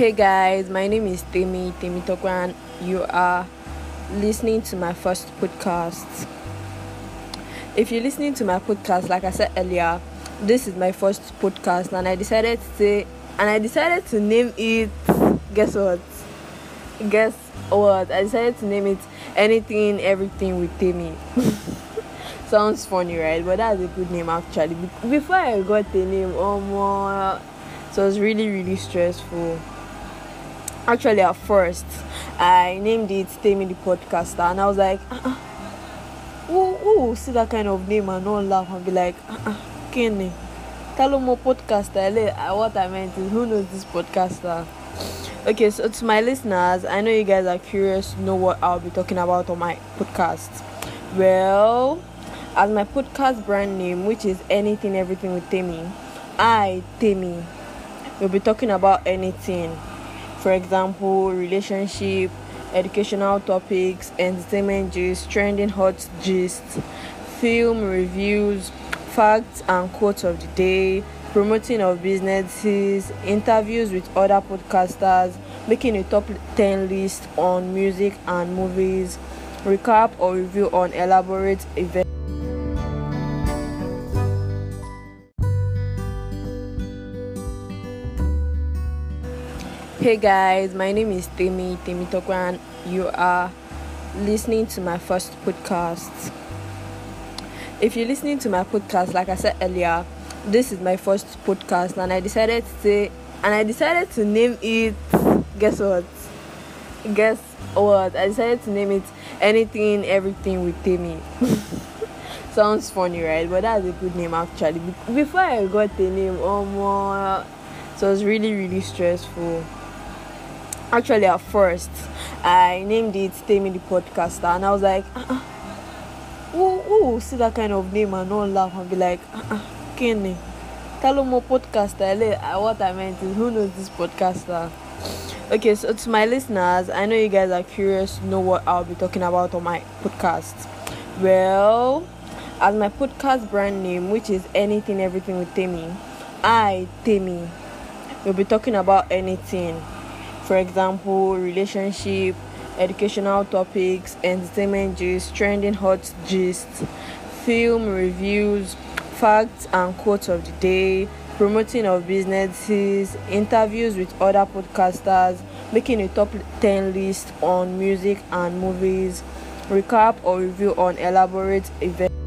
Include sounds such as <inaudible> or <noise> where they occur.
Hey guys, my name is Temi Temi Tokwan. You are listening to my first podcast. If you're listening to my podcast, like I said earlier, this is my first podcast, and I decided to say, and I decided to name it. Guess what? Guess what? I decided to name it anything, everything with Temi. <laughs> Sounds funny, right? But that's a good name actually. Before I got the name, oh so it was really, really stressful actually at first i named it Temi the podcaster and i was like uh-uh. who, who will see that kind of name and not laugh and be like uh-uh, Kenny? Talomo podcaster what i meant is who knows this podcaster? Okay so to my listeners i know you guys are curious to know what i'll be talking about on my podcast. Well as my podcast brand name which is anything everything with Temi i Temi will be talking about anything for example, relationship, educational topics, entertainment gist, trending hot gist, film reviews, facts and quotes of the day, promoting of businesses, interviews with other podcasters, making a top 10 list on music and movies, recap or review on elaborate events. Hey guys, my name is Temi Temi Tokwan. You are listening to my first podcast. If you're listening to my podcast, like I said earlier, this is my first podcast, and I decided to say, and I decided to name it. Guess what? Guess what? I decided to name it anything, everything with Temi. <laughs> Sounds funny, right? But that's a good name actually. Before I got the name, oh my, so it was really, really stressful actually at first i named it Temi the podcaster and i was like uh-uh. who, who will see that kind of name and not laugh and be like uh-uh, Kenny Talomo podcaster eh, uh, what i meant is who knows this podcaster? Okay so to my listeners i know you guys are curious to know what i'll be talking about on my podcast. Well as my podcast brand name which is anything everything with Temi i Temi will be talking about anything for example, relationship, educational topics, entertainment gist, trending hot gist, film reviews, facts and quotes of the day, promoting of businesses, interviews with other podcasters, making a top 10 list on music and movies, recap or review on elaborate events.